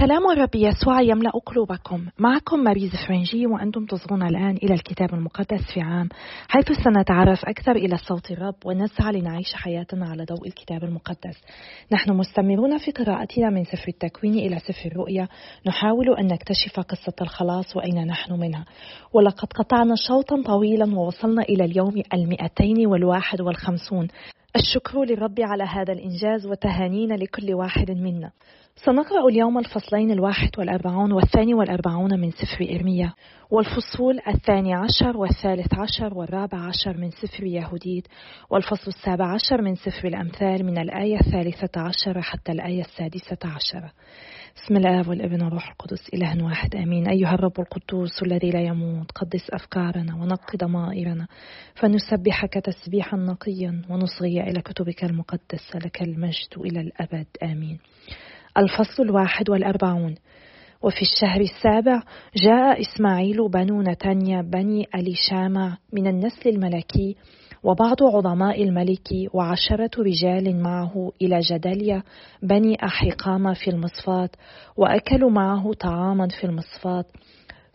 سلام الرب يسوع يملأ قلوبكم. معكم ماريز فرنجي وأنتم تصغون الآن إلى الكتاب المقدس في عام حيث سنتعرف أكثر إلى صوت الرب ونسعى لنعيش حياتنا على ضوء الكتاب المقدس. نحن مستمرون في قراءتنا من سفر التكوين إلى سفر الرؤيا. نحاول أن نكتشف قصة الخلاص وأين نحن منها. ولقد قطعنا شوطا طويلا ووصلنا إلى اليوم المئتين والواحد والخمسون. الشكر للرب على هذا الإنجاز وتهانينا لكل واحد منا. سنقرأ اليوم الفصلين الواحد والأربعون والثاني والأربعون من سفر إرميا والفصول الثاني عشر والثالث عشر والرابع عشر من سفر يهوديد والفصل السابع عشر من سفر الأمثال من الآية الثالثة عشر حتى الآية السادسة عشر. بسم الله والابن والروح القدس إله واحد آمين. أيها الرب القدوس الذي لا يموت قدس أفكارنا ونقي ضمائرنا فنسبحك تسبيحا نقيا ونصغي إلى كتبك المقدسة لك المجد إلى الأبد آمين. الفصل الواحد والأربعون. وفي الشهر السابع جاء إسماعيل بنو نتنيا بني أليشامع من النسل الملكي وبعض عظماء الملك وعشرة رجال معه إلى جدليا بني أحيقام في المصفات وأكلوا معه طعاما في المصفات.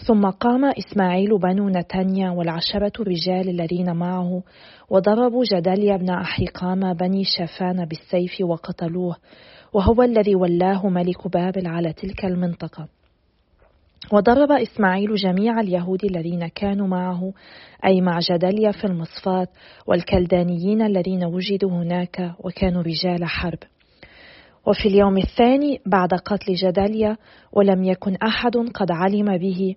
ثم قام إسماعيل بنو نتنيا والعشرة الرجال الذين معه وضربوا جدليا بن أحيقام بني شافان بالسيف وقتلوه وهو الذي ولاه ملك بابل على تلك المنطقة. وضرب إسماعيل جميع اليهود الذين كانوا معه أي مع جدليا في المصفات والكلدانيين الذين وجدوا هناك وكانوا رجال حرب. وفي اليوم الثاني بعد قتل جدليا ولم يكن أحد قد علم به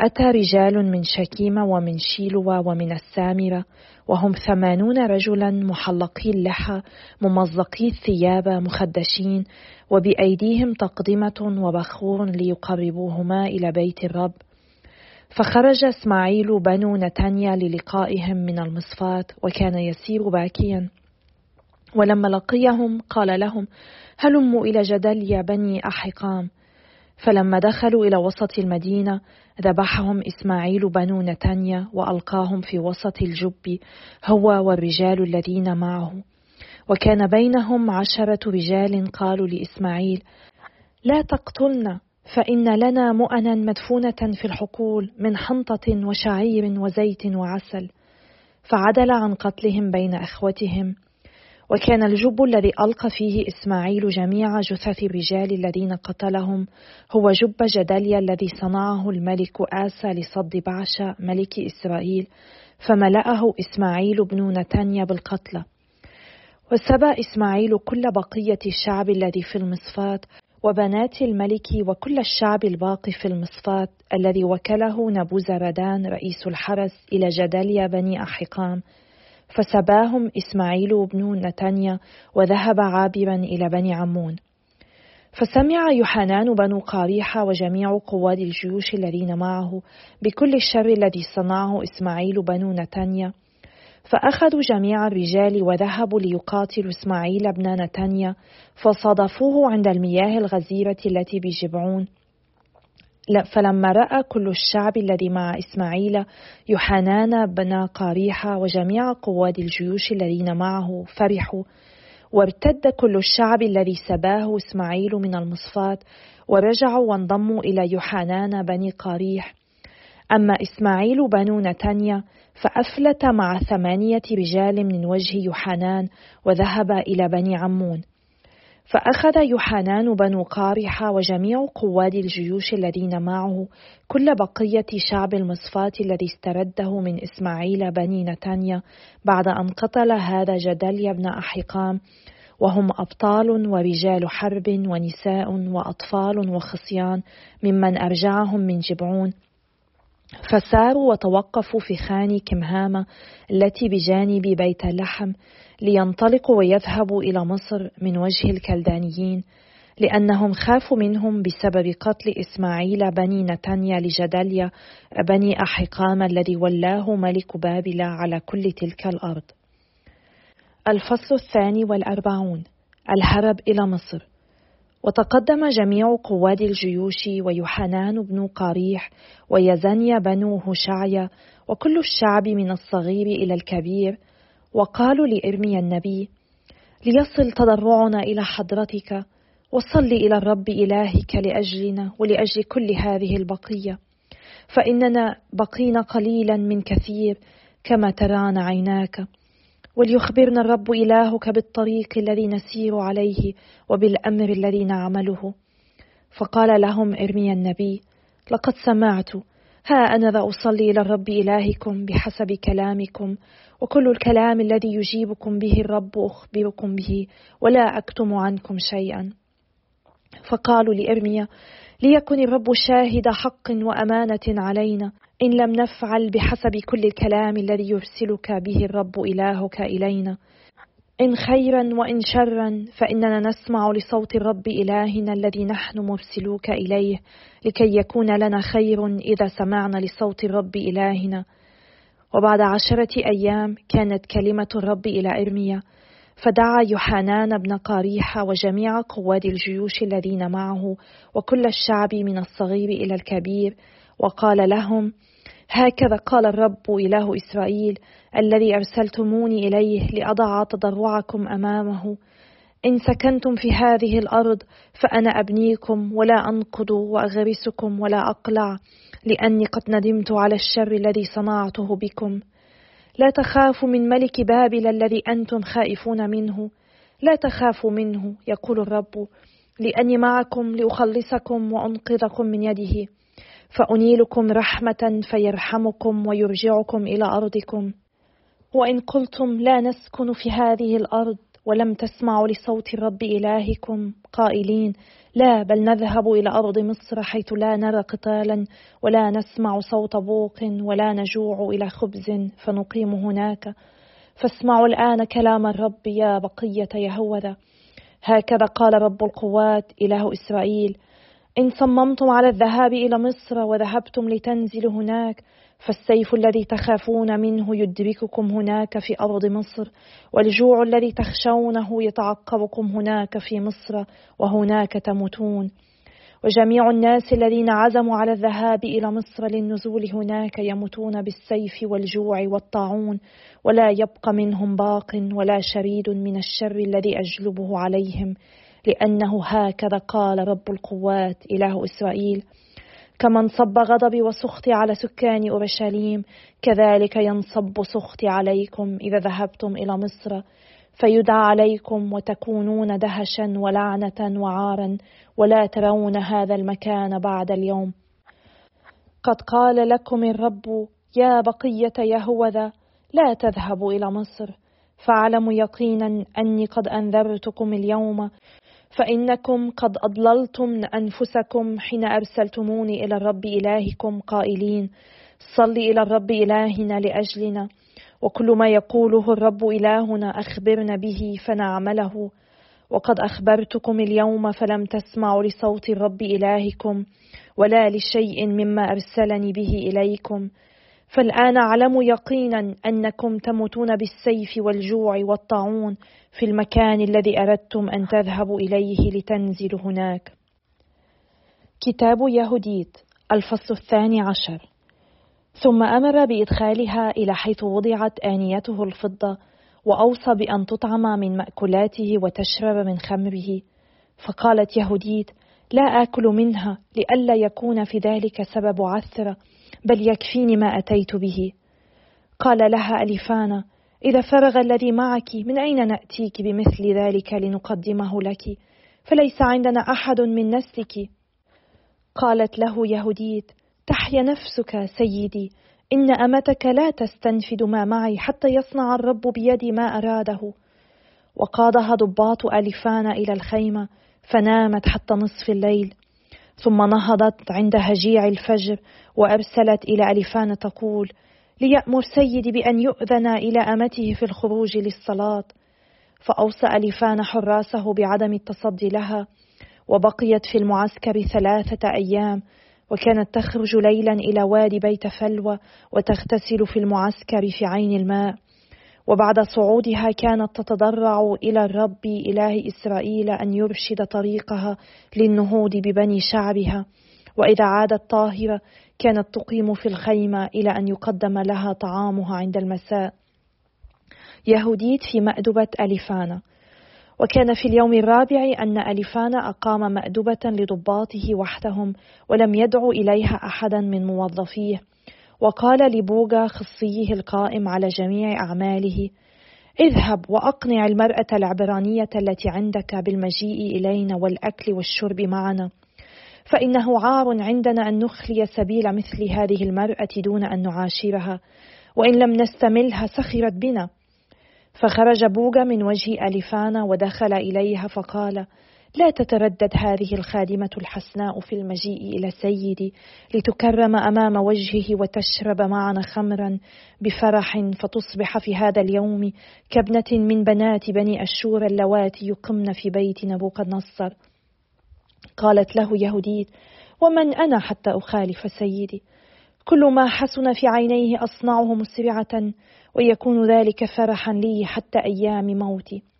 أتى رجال من شكيمة ومن شيلوى ومن السامرة وهم ثمانون رجلا محلقي اللحى ممزقي الثياب مخدشين وبأيديهم تقدمة وبخور ليقربوهما إلى بيت الرب. فخرج إسماعيل بنو نتنيا للقائهم من المصفات وكان يسير باكيا. ولما لقيهم قال لهم هلموا إلى جدل يا بني أحقام. فلما دخلوا إلى وسط المدينة ذبحهم إسماعيل بنو نتنيا وألقاهم في وسط الجب هو والرجال الذين معه. وكان بينهم عشرة رجال قالوا لإسماعيل لا تقتلنا فإن لنا مؤنا مدفونة في الحقول من حنطة وشعير وزيت وعسل. فعدل عن قتلهم بين إخوتهم وكان الجب الذي ألقى فيه إسماعيل جميع جثث الرجال الذين قتلهم هو جب جدليا الذي صنعه الملك آسى لصد بعشا ملك إسرائيل فملأه إسماعيل بن نتنيا بالقتلى وسبى إسماعيل كل بقية الشعب الذي في المصفات وبنات الملك وكل الشعب الباقي في المصفات الذي وكله نبوزردان رئيس الحرس إلى جدليا بني أحقام. فسباهم إسماعيل بن نتنيا وذهب عابرا إلى بني عمون. فسمع يوحنان بن قاريحة وجميع قواد الجيوش الذين معه بكل الشر الذي صنعه إسماعيل بن نتنيا فأخذوا جميع الرجال وذهبوا ليقاتلوا إسماعيل بن نتنيا فصادفوه عند المياه الغزيرة التي بجبعون. فلما رأى كل الشعب الذي مع إسماعيل يوحنان بن قاريحة وجميع قواد الجيوش الذين معه فرحوا وارتد كل الشعب الذي سباه إسماعيل من المصفات ورجعوا وانضموا إلى يوحنان بني قاريح أما إسماعيل بنو نتنيا فأفلت مع ثمانية رجال من وجه يوحنان وذهب إلى بني عمون. فأخذ يوحنان بن قارحة وجميع قواد الجيوش الذين معه كل بقية شعب المصفات الذي استرده من إسماعيل بني نتانيا بعد أن قتل هذا جدليا بن أحقام وهم أبطال ورجال حرب ونساء وأطفال وخصيان ممن أرجعهم من جبعون. فساروا وتوقفوا في خان كمهامة التي بجانب بيت اللحم لينطلقوا ويذهبوا إلى مصر من وجه الكلدانيين لأنهم خافوا منهم بسبب قتل إسماعيل بني نتنيا لجدليا بني أحقام الذي ولاه ملك بابل على كل تلك الأرض. الفصل الثاني والأربعون الهرب إلى مصر. وتقدم جميع قواد الجيوش ويوحنان بن قاريح ويزنيا بن هشعيا وكل الشعب من الصغير إلى الكبير وقالوا لإرميا النبي ليصل تضرعنا إلى حضرتك وصل إلى الرب إلهك لأجلنا ولأجل كل هذه البقية. فإننا بقينا قليلا من كثير كما ترانا عيناك. وليخبرنا الرب إلهك بالطريق الذي نسير عليه وبالأمر الذي نعمله. فقال لهم إرميا النبي لقد سمعت ها أنا ذا أصلي إلى الرب إلهكم بحسب كلامكم وكل الكلام الذي يجيبكم به الرب أخبركم به ولا أكتم عنكم شيئا. فقالوا لإرميا ليكن الرب شاهد حق وأمانة علينا إن لم نفعل بحسب كل الكلام الذي يرسلك به الرب إلهك إلينا. إن خيرا وإن شرا فإننا نسمع لصوت الرب إلهنا الذي نحن مرسلوك إليه لكي يكون لنا خير إذا سمعنا لصوت الرب إلهنا. وبعد عشرة أيام كانت كلمة الرب إلى إرميا فدعا يوحنان بن قاريحة وجميع قواد الجيوش الذين معه وكل الشعب من الصغير إلى الكبير وقال لهم هكذا قال الرب إله إسرائيل الذي أرسلتموني إليه لأضع تضرعكم أمامه. إن سكنتم في هذه الأرض فأنا أبنيكم ولا أنقض وأغرسكم ولا أقلع لأني قد ندمت على الشر الذي صنعته بكم. لا تخافوا من ملك بابل الذي أنتم خائفون منه. لا تخافوا منه يقول الرب لأني معكم لأخلصكم وأنقذكم من يده. فأنيلكم رحمة فيرحمكم ويرجعكم إلى أرضكم. وإن قلتم لا نسكن في هذه الأرض ولم تسمعوا لصوت الرب إلهكم قائلين لا بل نذهب إلى أرض مصر حيث لا نرى قتالا ولا نسمع صوت بوق ولا نجوع إلى خبز فنقيم هناك. فاسمعوا الآن كلام الرب يا بقية يهوذا. هكذا قال رب القوات إله إسرائيل إن صممتم على الذهاب إلى مصر وذهبتم لتنزلوا هناك فالسيف الذي تخافون منه يدرككم هناك في أرض مصر والجوع الذي تخشونه يتعقبكم هناك في مصر وهناك تموتون. وجميع الناس الذين عزموا على الذهاب إلى مصر للنزول هناك يموتون بالسيف والجوع والطاعون ولا يبقى منهم باق ولا شريد من الشر الذي أجلبه عليهم. لأنه هكذا قال رب القوات إله إسرائيل. كما انصب غضبي وسخطي على سكان أورشليم كذلك ينصب سخطي عليكم إذا ذهبتم إلى مصر. فيدعى عليكم وتكونون دهشا ولعنة وعارا ولا ترون هذا المكان بعد اليوم. قد قال لكم الرب يا بقية يهوذا لا تذهبوا إلى مصر. فاعلموا يقينا أني قد أنذرتكم اليوم. فإنكم قد أضللتم أنفسكم حين أرسلتموني إلى الرب إلهكم قائلين صل إلى الرب إلهنا لأجلنا وكل ما يقوله الرب إلهنا أخبرنا به فنعمله. وقد أخبرتكم اليوم فلم تسمعوا لصوت الرب إلهكم ولا لشيء مما أرسلني به إليكم. فالآن أعلم يقينا أنكم تموتون بالسيف والجوع والطاعون في المكان الذي أردتم أن تذهبوا إليه لتنزلوا هناك. كتاب يهوديت الفصل الثاني عشر ثم أمر بإدخالها إلى حيث وضعت آنيته الفضة وأوصى بأن تطعم من مأكولاته وتشرب من خمره فقالت يهوديت لا آكل منها لئلا يكون في ذلك سبب عثرة بل يكفيني ما أتيت به. قال لها ألفانا إذا فرغ الذي معك من أين نأتيك بمثل ذلك لنقدمه لك؟ فليس عندنا أحد من نسلك. قالت له يهوديت تحيا نفسك سيدي إن أمتك لا تستنفد ما معي حتى يصنع الرب بيدي ما أراده. وقادها ضباط ألفان إلى الخيمة فنامت حتى نصف الليل. ثم نهضت عند هجيع الفجر وأرسلت إلى ألفان تقول ليأمر سيدي بأن يؤذن إلى أمته في الخروج للصلاة. فأوصى ألفان حراسه بعدم التصدي لها وبقيت في المعسكر ثلاثة أيام وكانت تخرج ليلا إلى وادي بيت فلوى وتغتسل في المعسكر في عين الماء. وبعد صعودها كانت تتضرع إلى الرب إله إسرائيل أن يرشد طريقها للنهوض ببني شعبها. وإذا عادت طاهرة كانت تقيم في الخيمة إلى أن يقدم لها طعامها عند المساء. يهوديت في مأدبة ألفانا وكان في اليوم الرابع أن ألفان أقام مأدبة لضباطه وحدهم ولم يدعو إليها أحدا من موظفيه. وقال لبوغا خصيه القائم على جميع أعماله اذهب وأقنع المرأة العبرانية التي عندك بالمجيء إلينا والأكل والشرب معنا فإنه عار عندنا أن نخلي سبيل مثل هذه المرأة دون أن نعاشرها وإن لم نستملها سخرت بنا. فخرج بوغا من وجه ألفانا ودخل إليها فقال لا تتردد هذه الخادمة الحسناء في المجيء إلى سيدي لتكرم أمام وجهه وتشرب معنا خمرا بفرح فتصبح في هذا اليوم كابنة من بنات بني أشور اللواتي يقمن في بيت نبوخذ نصر. قالت له يهوديت ومن أنا حتى أخالف سيدي؟ كل ما حسن في عينيه أصنعه مسرعة ويكون ذلك فرحا لي حتى أيام موتي.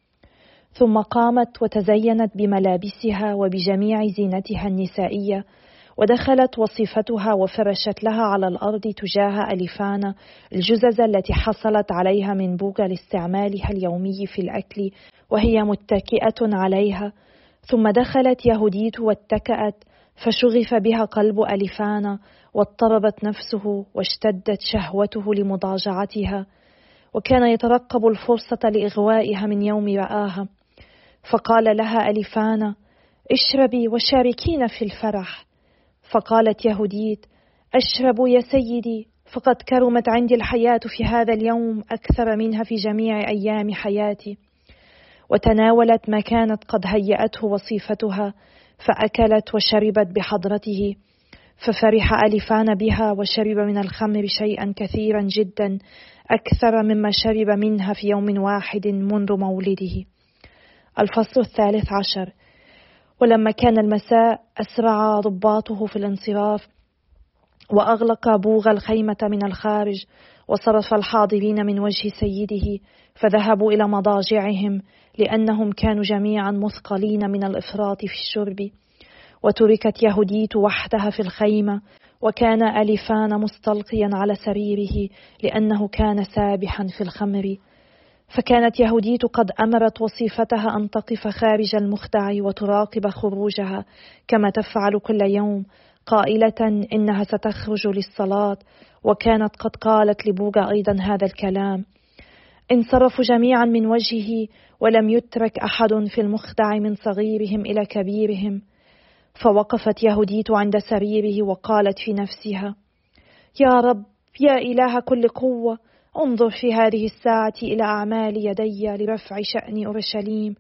ثم قامت وتزينت بملابسها وبجميع زينتها النسائية ودخلت وصفتها وفرشت لها على الأرض تجاه ألفانا الجزز التي حصلت عليها من بوغا لاستعمالها اليومي في الأكل وهي متكئة عليها. ثم دخلت يهوديت واتكأت فشغف بها قلب ألفانا واضطربت نفسه واشتدت شهوته لمضاجعتها. وكان يترقب الفرصة لإغوائها من يوم رآها. فقال لها ألفانا اشربي وشاركين في الفرح. فقالت يهوديت أشرب يا سيدي فقد كرمت عندي الحياة في هذا اليوم أكثر منها في جميع أيام حياتي. وتناولت ما كانت قد هيأته وصيفتها فأكلت وشربت بحضرته. ففرح ألفان بها وشرب من الخمر شيئا كثيرا جدا أكثر مما شرب منها في يوم واحد منذ مولده. الفصل الثالث عشر. ولما كان المساء أسرع ضباطه في الانصراف وأغلق بوغ الخيمة من الخارج وصرف الحاضرين من وجه سيده فذهبوا إلى مضاجعهم لأنهم كانوا جميعا مثقلين من الإفراط في الشرب. وتركت يهوديت وحدها في الخيمة وكان ألفان مستلقيا على سريره لأنه كان سابحا في الخمر. فكانت يهوديت قد أمرت وصيفتها أن تقف خارج المخدع وتراقب خروجها كما تفعل كل يوم قائلة إنها ستخرج للصلاة وكانت قد قالت لبوغا أيضا هذا الكلام انصرفوا جميعا من وجهه ولم يترك أحد في المخدع من صغيرهم إلى كبيرهم. فوقفت يهوديت عند سريره وقالت في نفسها يا رب يا إله كل قوة انظر في هذه الساعة إلى أعمال يدي لرفع شأن أورشليم.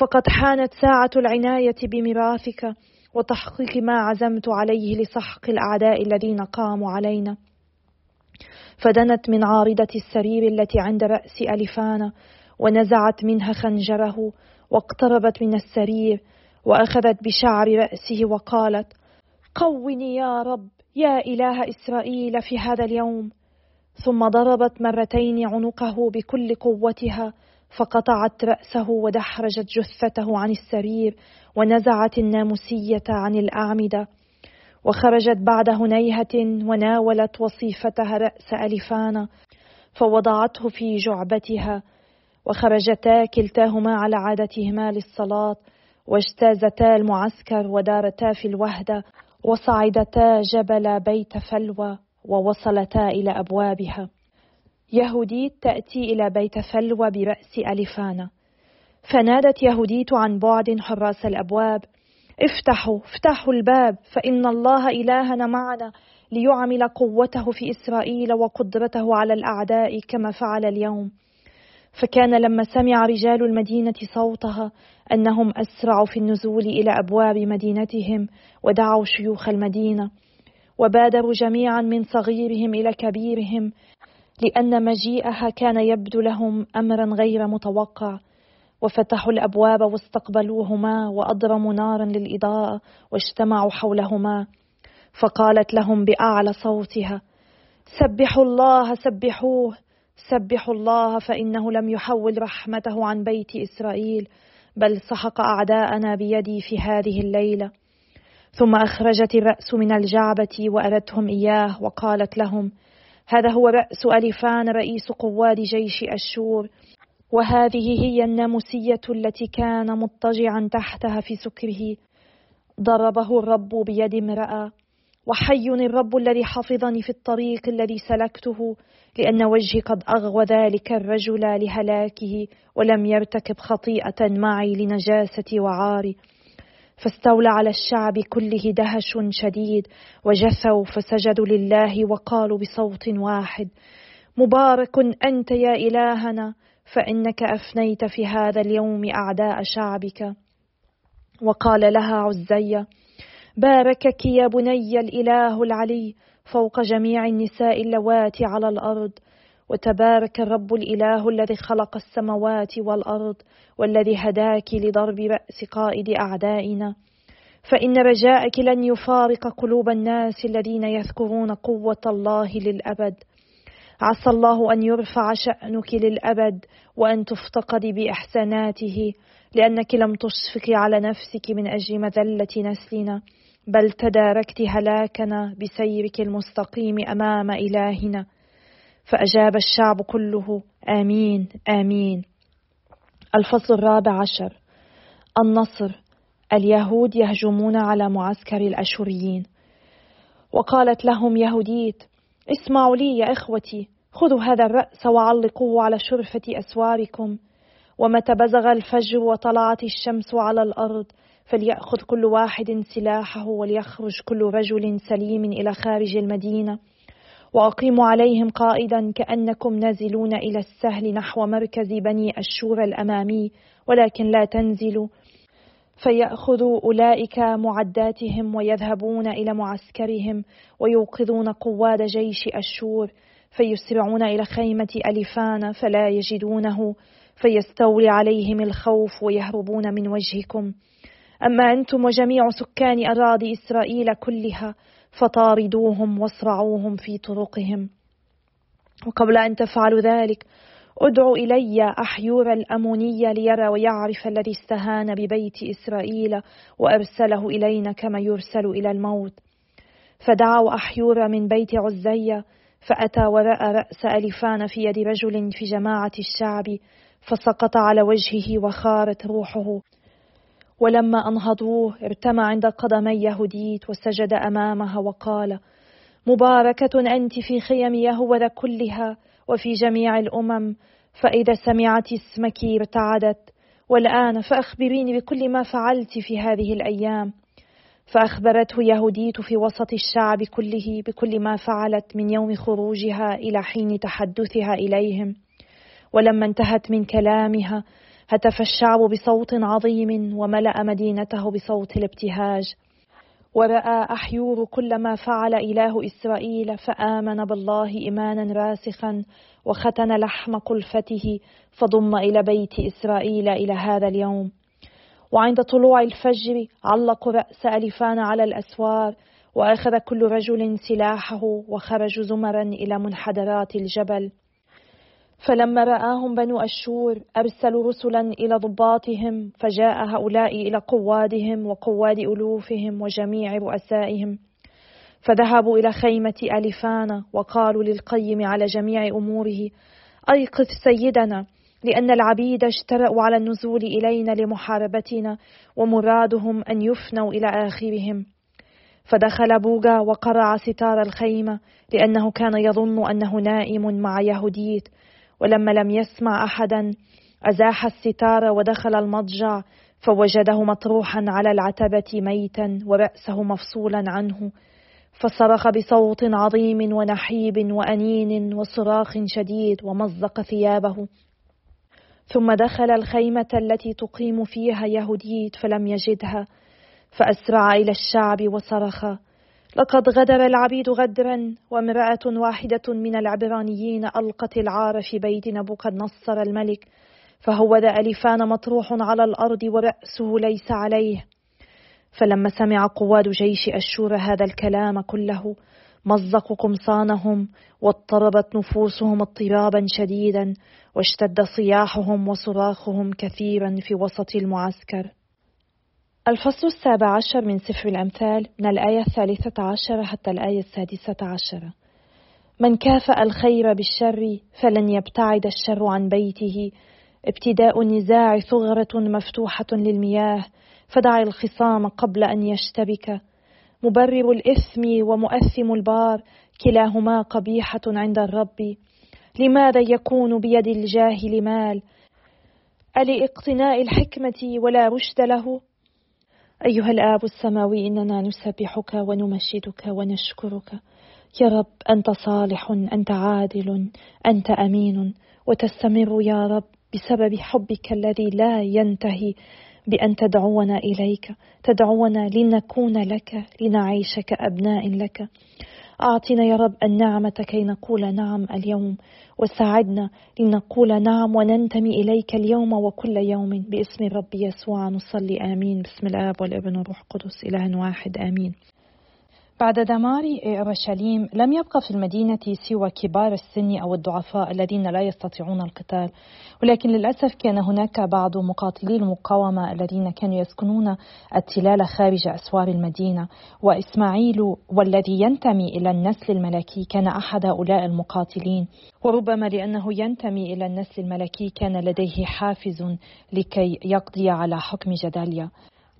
فقد حانت ساعة العناية بميراثك وتحقيق ما عزمت عليه لسحق الأعداء الذين قاموا علينا. فدنت من عارضة السرير التي عند رأس ألفانا ونزعت منها خنجره واقتربت من السرير وأخذت بشعر رأسه وقالت قوني يا رب يا إله إسرائيل في هذا اليوم ثم ضربت مرتين عنقه بكل قوتها فقطعت رأسه ودحرجت جثته عن السرير ونزعت الناموسية عن الأعمدة. وخرجت بعد هنيهة وناولت وصيفتها رأس ألفانا فوضعته في جعبتها. وخرجتا كلتاهما على عادتهما للصلاة واجتازتا المعسكر ودارتا في الوهدة وصعدتا جبل بيت فلوى. ووصلتا إلى أبوابها. يهوديت تأتي إلى بيت فلوى برأس ألفانا. فنادت يهوديت عن بعد حراس الأبواب. افتحوا افتحوا الباب فإن الله إلهنا معنا ليعمل قوته في إسرائيل وقدرته على الأعداء كما فعل اليوم. فكان لما سمع رجال المدينة صوتها أنهم أسرعوا في النزول إلى أبواب مدينتهم ودعوا شيوخ المدينة. وبادروا جميعا من صغيرهم إلى كبيرهم لأن مجيئها كان يبدو لهم أمرا غير متوقع. وفتحوا الأبواب واستقبلوهما وأضرموا نارا للإضاءة واجتمعوا حولهما. فقالت لهم بأعلى صوتها سبحوا الله سبحوه سبحوا الله فإنه لم يحول رحمته عن بيت إسرائيل بل سحق أعداءنا بيدي في هذه الليلة. ثم أخرجت الرأس من الجعبة وأردتهم إياه وقالت لهم هذا هو رأس ألفان رئيس قواد جيش أشور وهذه هي الناموسية التي كان مضطجعا تحتها في سكره. ضربه الرب بيد امرأة وحي الرب الذي حفظني في الطريق الذي سلكته لأن وجهي قد أغوى ذلك الرجل لهلاكه ولم يرتكب خطيئة معي لنجاستي وعاري. فاستولى على الشعب كله دهش شديد وجثوا فسجدوا لله وقالوا بصوت واحد مبارك أنت يا إلهنا فإنك أفنيت في هذا اليوم أعداء شعبك. وقال لها عزية باركك يا بني الإله العلي فوق جميع النساء اللواتي على الأرض وتبارك الرب الإله الذي خلق السماوات والأرض والذي هداك لضرب رأس قائد أعدائنا. فإن رجاءك لن يفارق قلوب الناس الذين يذكرون قوة الله للأبد. عسى الله أن يرفع شأنك للأبد وأن تفتقدي بإحساناته لأنك لم تشفقي على نفسك من أجل مذلة نسلنا بل تداركت هلاكنا بسيرك المستقيم أمام إلهنا. فأجاب الشعب كله آمين آمين. الفصل الرابع عشر. النصر. اليهود يهجمون على معسكر الأشوريين. وقالت لهم يهوديت اسمعوا لي يا إخوتي خذوا هذا الرأس وعلقوه على شرفة أسواركم. ومتى بزغ الفجر وطلعت الشمس على الأرض فليأخذ كل واحد سلاحه وليخرج كل رجل سليم إلى خارج المدينة. وأقيموا عليهم قائدا كأنكم نازلون إلى السهل نحو مركز بني الشور الأمامي ولكن لا تنزلوا. فيأخذوا أولئك معداتهم ويذهبون إلى معسكرهم ويوقظون قواد جيش أشور. فيسرعون إلى خيمة ألفان فلا يجدونه. فيستولي عليهم الخوف ويهربون من وجهكم. أما أنتم وجميع سكان أراضي إسرائيل كلها فطاردوهم واصرعوهم في طرقهم. وقبل أن تفعلوا ذلك ادعوا إلي أحيور الأمونية ليرى ويعرف الذي استهان ببيت إسرائيل وأرسله إلينا كما يرسل إلى الموت. فدعوا أحيور من بيت عزية فأتى ورأى رأس ألفان في يد رجل في جماعة الشعب فسقط على وجهه وخارت روحه. ولما أنهضوه ارتمى عند قدمي يهوديت وسجد أمامها وقال مباركة أنت في خيم يهوذا كلها وفي جميع الأمم فإذا سمعت اسمك ارتعدت والآن فأخبريني بكل ما فعلت في هذه الأيام. فأخبرته يهوديت في وسط الشعب كله بكل ما فعلت من يوم خروجها إلى حين تحدثها إليهم. ولما انتهت من كلامها هتف الشعب بصوت عظيم وملأ مدينته بصوت الابتهاج. ورأى أحيور كل ما فعل إله إسرائيل فآمن بالله إيمانا راسخا وختن لحم قلفته فضم إلى بيت إسرائيل إلى هذا اليوم. وعند طلوع الفجر علقوا رأس ألفان على الأسوار وأخذ كل رجل سلاحه وخرجوا زمرا إلى منحدرات الجبل. فلما رآهم بنو أشور أرسلوا رسلا إلى ضباطهم فجاء هؤلاء إلى قوادهم وقواد ألوفهم وجميع رؤسائهم فذهبوا إلى خيمة أليفانا وقالوا للقيم على جميع أموره أيقظ سيدنا لأن العبيد اجترأوا على النزول إلينا لمحاربتنا ومرادهم أن يفنوا إلى آخرهم. فدخل بوغا وقرع ستار الخيمة لأنه كان يظن أنه نائم مع يهوديت ولما لم يسمع أحدا أزاح الستار ودخل المضجع فوجده مطروحا على العتبة ميتا ورأسه مفصولا عنه فصرخ بصوت عظيم ونحيب وأنين وصراخ شديد ومزق ثيابه. ثم دخل الخيمة التي تقيم فيها يهوديت فلم يجدها فأسرع إلى الشعب وصرخ لقد غدر العبيد غدرا وامرأة واحدة من العبرانيين ألقت العار في بيت نبوخذ نصر الملك فهو ذا ألفان مطروح على الأرض ورأسه ليس عليه. فلما سمع قواد جيش أشور هذا الكلام كله مزقوا قمصانهم واضطربت نفوسهم اضطرابا شديدا واشتد صياحهم وصراخهم كثيرا في وسط المعسكر. الفصل السابع عشر من سفر الأمثال من الآية الثالثة عشرة حتى الآية السادسة عشرة من كافأ الخير بالشر فلن يبتعد الشر عن بيته. ابتداء النزاع ثغرة مفتوحة للمياه. فدع الخصام قبل أن يشتبك. مبرر الإثم ومؤثم البار. كلاهما قبيحة عند الرب. لماذا يكون بيد الجاهل مال؟ ألإقتناء الحكمة ولا رشد له؟ أيها الآب السماوي إننا نسبحك ونمشدك ونشكرك. يا رب أنت صالح أنت عادل أنت أمين. وتستمر يا رب بسبب حبك الذي لا ينتهي بأن تدعونا إليك. تدعونا لنكون لك لنعيش كأبناء لك. أعطنا يا رب النعمة كي نقول نعم اليوم وساعدنا لنقول نعم وننتمي إليك اليوم وكل يوم. باسم الرب يسوع نصلي آمين. باسم الآب والابن والروح القدس إله واحد آمين. بعد دمار أورشليم لم يبقى في المدينة سوى كبار السن أو الضعفاء الذين لا يستطيعون القتال. ولكن للأسف كان هناك بعض مقاتلي المقاومة الذين كانوا يسكنون التلال خارج أسوار المدينة. وإسماعيل والذي ينتمي إلى النسل الملكي كان أحد هؤلاء المقاتلين. وربما لأنه ينتمي إلى النسل الملكي كان لديه حافز لكي يقضي على حكم جداليا.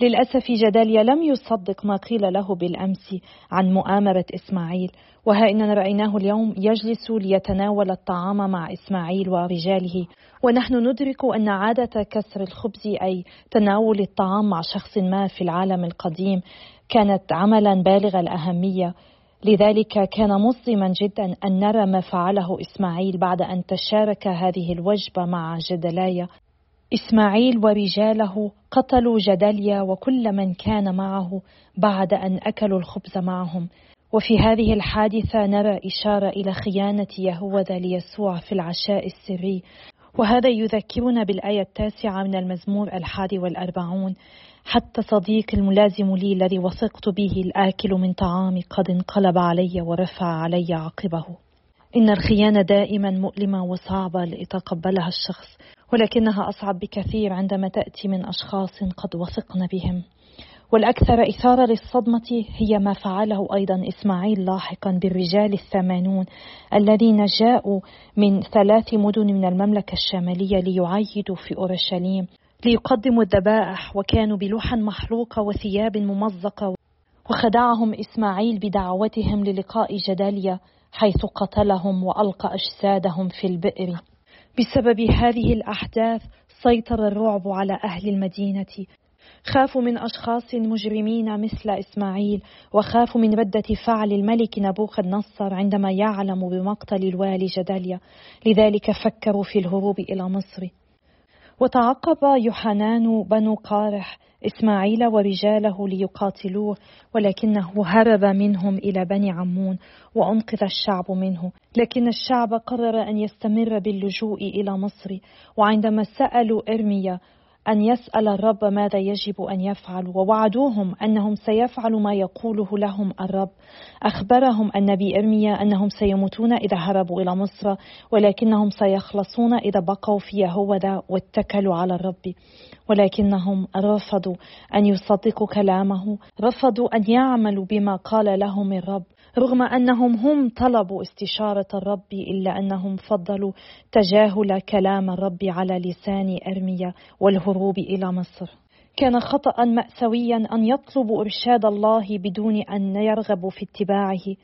للأسف جداليا لم يصدق ما قيل له بالأمس عن مؤامرة إسماعيل وها إننا رأيناه اليوم يجلس ليتناول الطعام مع إسماعيل ورجاله. ونحن ندرك أن عادة كسر الخبز أي تناول الطعام مع شخص ما في العالم القديم كانت عملا بالغ الأهمية. لذلك كان مصدما جدا أن نرى ما فعله إسماعيل بعد أن تشارك هذه الوجبة مع جدلايا. إسماعيل ورجاله قتلوا جدليا وكل من كان معه بعد أن أكلوا الخبز معهم. وفي هذه الحادثة نرى إشارة إلى خيانة يهوذا ليسوع في العشاء السري. وهذا يذكرنا بالآية التاسعة من المزمور الحادي والأربعون. حتى صديق الملازم لي الذي وثقت به الآكل من طعامي قد انقلب علي ورفع علي عقبه. إن الخيانة دائما مؤلمة وصعبة ليتقبلها الشخص. ولكنها أصعب بكثير عندما تأتي من أشخاص قد وثقن بهم. والأكثر إثارة للصدمة هي ما فعله أيضا إسماعيل لاحقا بالرجال الثمانون الذين جاءوا من ثلاث مدن من المملكة الشمالية ليعيدوا في أورشليم ليقدموا الذبائح وكانوا بلوحا محروقة وثياب ممزقة. وخدعهم إسماعيل بدعوتهم للقاء جداليا حيث قتلهم وألقى أجسادهم في البئر. بسبب هذه الأحداث سيطر الرعب على أهل المدينة. خافوا من أشخاص مجرمين مثل إسماعيل وخافوا من ردة فعل الملك نبوخذ نصر عندما يعلم بمقتل الوالي جداليا. لذلك فكروا في الهروب إلى مصر. وتعقب يوحنان بنو قارح إسماعيل ورجاله ليقاتلوه ولكنه هرب منهم إلى بني عمون وأنقذ الشعب منه. لكن الشعب قرر أن يستمر باللجوء إلى مصر وعندما سألوا إرميا أن يسأل الرب ماذا يجب أن يفعل ووعدوهم أنهم سيفعلوا ما يقوله لهم الرب. أخبرهم النبي إرميا أنهم سيموتون إذا هربوا إلى مصر ولكنهم سيخلصون إذا بقوا في يهوذا واتكلوا على الرب. ولكنهم رفضوا أن يصدقوا كلامه رفضوا أن يعملوا بما قال لهم الرب. رغم أنهم هم طلبوا استشارة الرب إلا أنهم فضلوا تجاهل كلام الرب على لسان أرميا والهروب إلى مصر. كان خطأ مأساويا أن يطلبوا إرشاد الله بدون أن يرغبوا في اتباعه.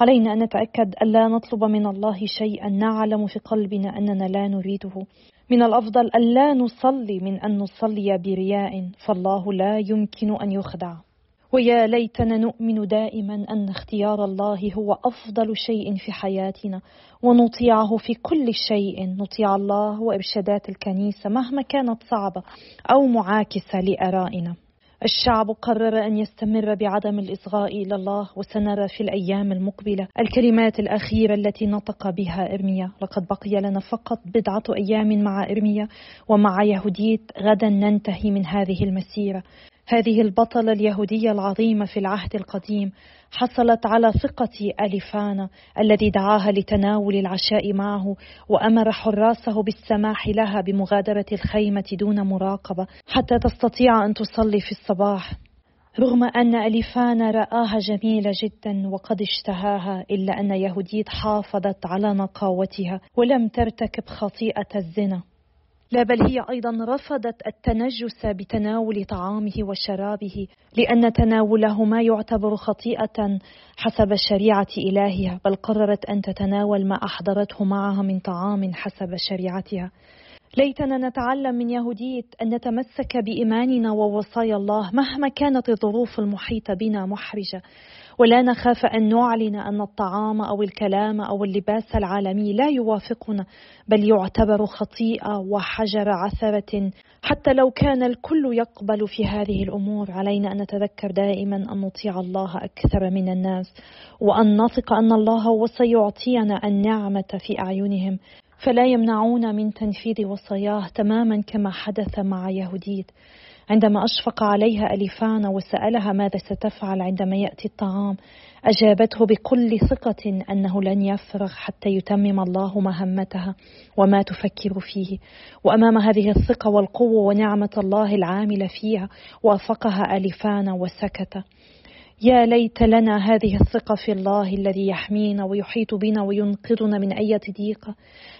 علينا أن نتأكد ألا نطلب من الله شيئا نعلم في قلبنا أننا لا نريده. من الأفضل ألا نصلي من أن نصلي برياء فالله لا يمكن أن يخدع. ويا ليتنا نؤمن دائما أن اختيار الله هو أفضل شيء في حياتنا ونطيعه في كل شيء. نطيع الله وإرشادات الكنيسة مهما كانت صعبة أو معاكسة لآرائنا. الشعب قرر أن يستمر بعدم الإصغاء إلى الله وسنرى في الأيام المقبلة الكلمات الأخيرة التي نطق بها إرميا. لقد بقي لنا فقط بضعة أيام مع إرميا ومع يهوديت غدا ننتهي من هذه المسيرة. هذه البطلة اليهودية العظيمة في العهد القديم. حصلت على ثقة أليفانا الذي دعاها لتناول العشاء معه وأمر حراسه بالسماح لها بمغادرة الخيمة دون مراقبة حتى تستطيع أن تصلي في الصباح. رغم أن أليفانا رآها جميلة جدا وقد اشتهاها إلا أن يهوديت حافظت على نقاوتها ولم ترتكب خطيئة الزنا. لا بل هي أيضا رفضت التنجس بتناول طعامه وشرابه لأن تناولهما يعتبر خطيئة حسب شريعة إلهها بل قررت أن تتناول ما أحضرته معها من طعام حسب شريعتها. ليتنا نتعلم من يهودية أن نتمسك بإيماننا ووصايا الله مهما كانت الظروف المحيطة بنا محرجة. ولا نخاف أن نعلن أن الطعام أو الكلام أو اللباس العالمي لا يوافقنا بل يعتبر خطيئة وحجر عثرة. حتى لو كان الكل يقبل في هذه الأمور علينا أن نتذكر دائما أن نطيع الله أكثر من الناس وأن نثق أن الله هو سيعطينا النعمة في أعينهم. فلا يمنعون من تنفيذ وصاياه تماما كما حدث مع يهوديت. عندما أشفق عليها أليفانا وسألها ماذا ستفعل عندما يأتي الطعام أجابته بكل ثقة أنه لن يفرغ حتى يتمم الله مهمتها وما تفكر فيه. وأمام هذه الثقة والقوة ونعمة الله العاملة فيها وافقها أليفانا وسكت. يا ليت لنا هذه الثقة في الله الذي يحمينا ويحيط بنا وينقذنا من أي ضيقة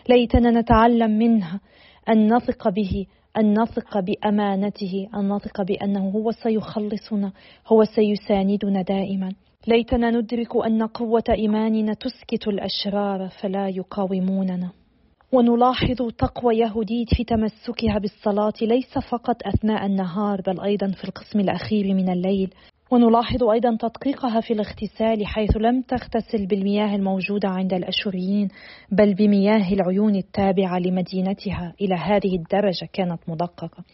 ليتنا نتعلم منها أن نثق به أن نثق بأمانته أن نثق بأنه هو سيخلصنا هو سيساندنا دائما. ليتنا ندرك أن قوة إيماننا تسكت الأشرار فلا يقاوموننا. ونلاحظ تقوى يهوديت في تمسكها بالصلاة ليس فقط أثناء النهار بل أيضا في القسم الأخير من الليل. ونلاحظ أيضا تدقيقها في الاغتسال حيث لم تغتسل بالمياه الموجودة عند الأشوريين بل بمياه العيون التابعة لمدينتها. إلى هذه الدرجة كانت مدققة.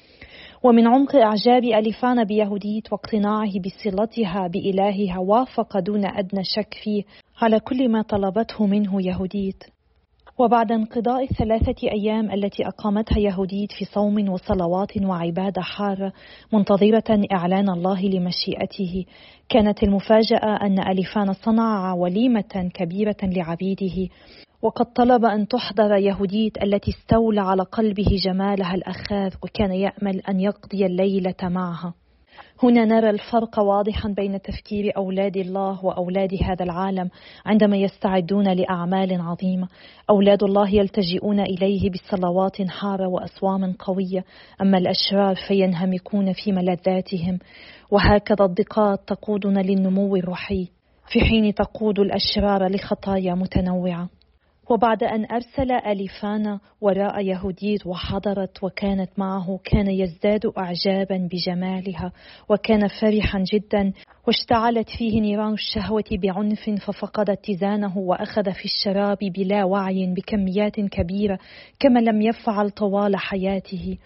ومن عمق إعجاب أليفانا بيهوديت واقتناعه بصلتها بإلهها وافق دون أدنى شك فيه على كل ما طلبته منه يهوديت. وبعد انقضاء الثلاثة أيام التي أقامتها يهوديت في صوم وصلوات وعبادة حارة منتظرة إعلان الله لمشيئته. كانت المفاجأة أن أليفان صنع وليمة كبيرة لعبيده. وقد طلب أن تحضر يهوديت التي استولى على قلبه جمالها الأخاذ وكان يأمل أن يقضي الليلة معها. هنا نرى الفرق واضحا بين تفكير أولاد الله وأولاد هذا العالم عندما يستعدون لأعمال عظيمة. أولاد الله يلتجئون إليه بصلوات حارة وأصوام قوية. أما الأشرار فينهمكون في ملذاتهم. وهكذا الضيقات تقودنا للنمو الروحي. في حين تقود الأشرار لخطايا متنوعة. وبعد أن أرسل أليفانا وراء يهوديت وحضرت وكانت معه كان يزداد إعجابا بجمالها وكان فرحا جدا واشتعلت فيه نيران الشهوة بعنف ففقد اتزانه وأخذ في الشراب بلا وعي بكميات كبيرة كما لم يفعل طوال حياته.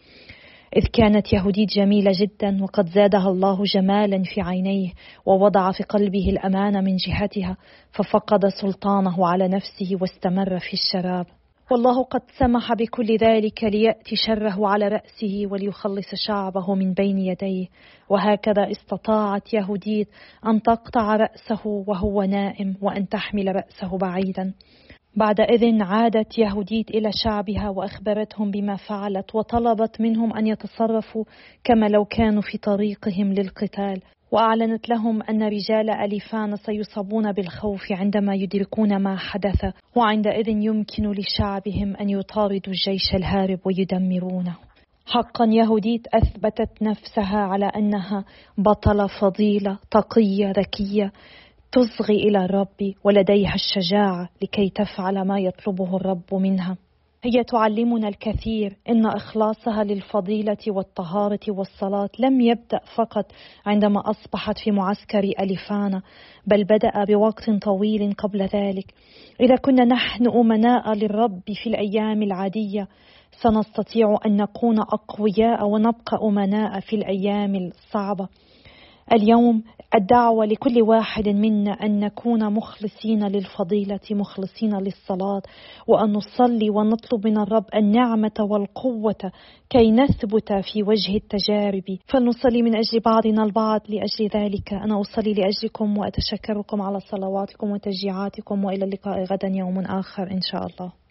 إذ كانت يهوديت جميلة جدا وقد زادها الله جمالا في عينيه ووضع في قلبه الأمان من جهتها ففقد سلطانه على نفسه واستمر في الشراب. والله قد سمح بكل ذلك ليأتي شره على رأسه وليخلص شعبه من بين يديه. وهكذا استطاعت يهوديت أن تقطع رأسه وهو نائم وأن تحمل رأسه بعيدا. بعد إذن عادت يهوديت إلى شعبها وأخبرتهم بما فعلت وطلبت منهم أن يتصرفوا كما لو كانوا في طريقهم للقتال. وأعلنت لهم أن رجال أليفان سيصابون بالخوف عندما يدركون ما حدث وعندئذ يمكن لشعبهم أن يطاردوا الجيش الهارب ويدمرونه حقا يهوديت أثبتت نفسها على أنها بطلة فضيلة تقية ذكية تصغي إلى الرب ولديها الشجاعة لكي تفعل ما يطلبه الرب منها. هي تعلمنا الكثير إن إخلاصها للفضيلة والطهارة والصلاة لم يبدأ فقط عندما أصبحت في معسكر أليفانا بل بدأ بوقت طويل قبل ذلك. إذا كنا نحن أمناء للرب في الأيام العادية سنستطيع أن نكون أقوياء ونبقى أمناء في الأيام الصعبة. اليوم الدعوة لكل واحد منا أن نكون مخلصين للفضيلة مخلصين للصلاة وأن نصلي ونطلب من الرب النعمة والقوة كي نثبت في وجه التجارب. فلنصلي من أجل بعضنا البعض لأجل ذلك أنا أصلي لأجلكم وأتشكركم على صلواتكم وتشجيعاتكم وإلى اللقاء غدا يوم آخر إن شاء الله.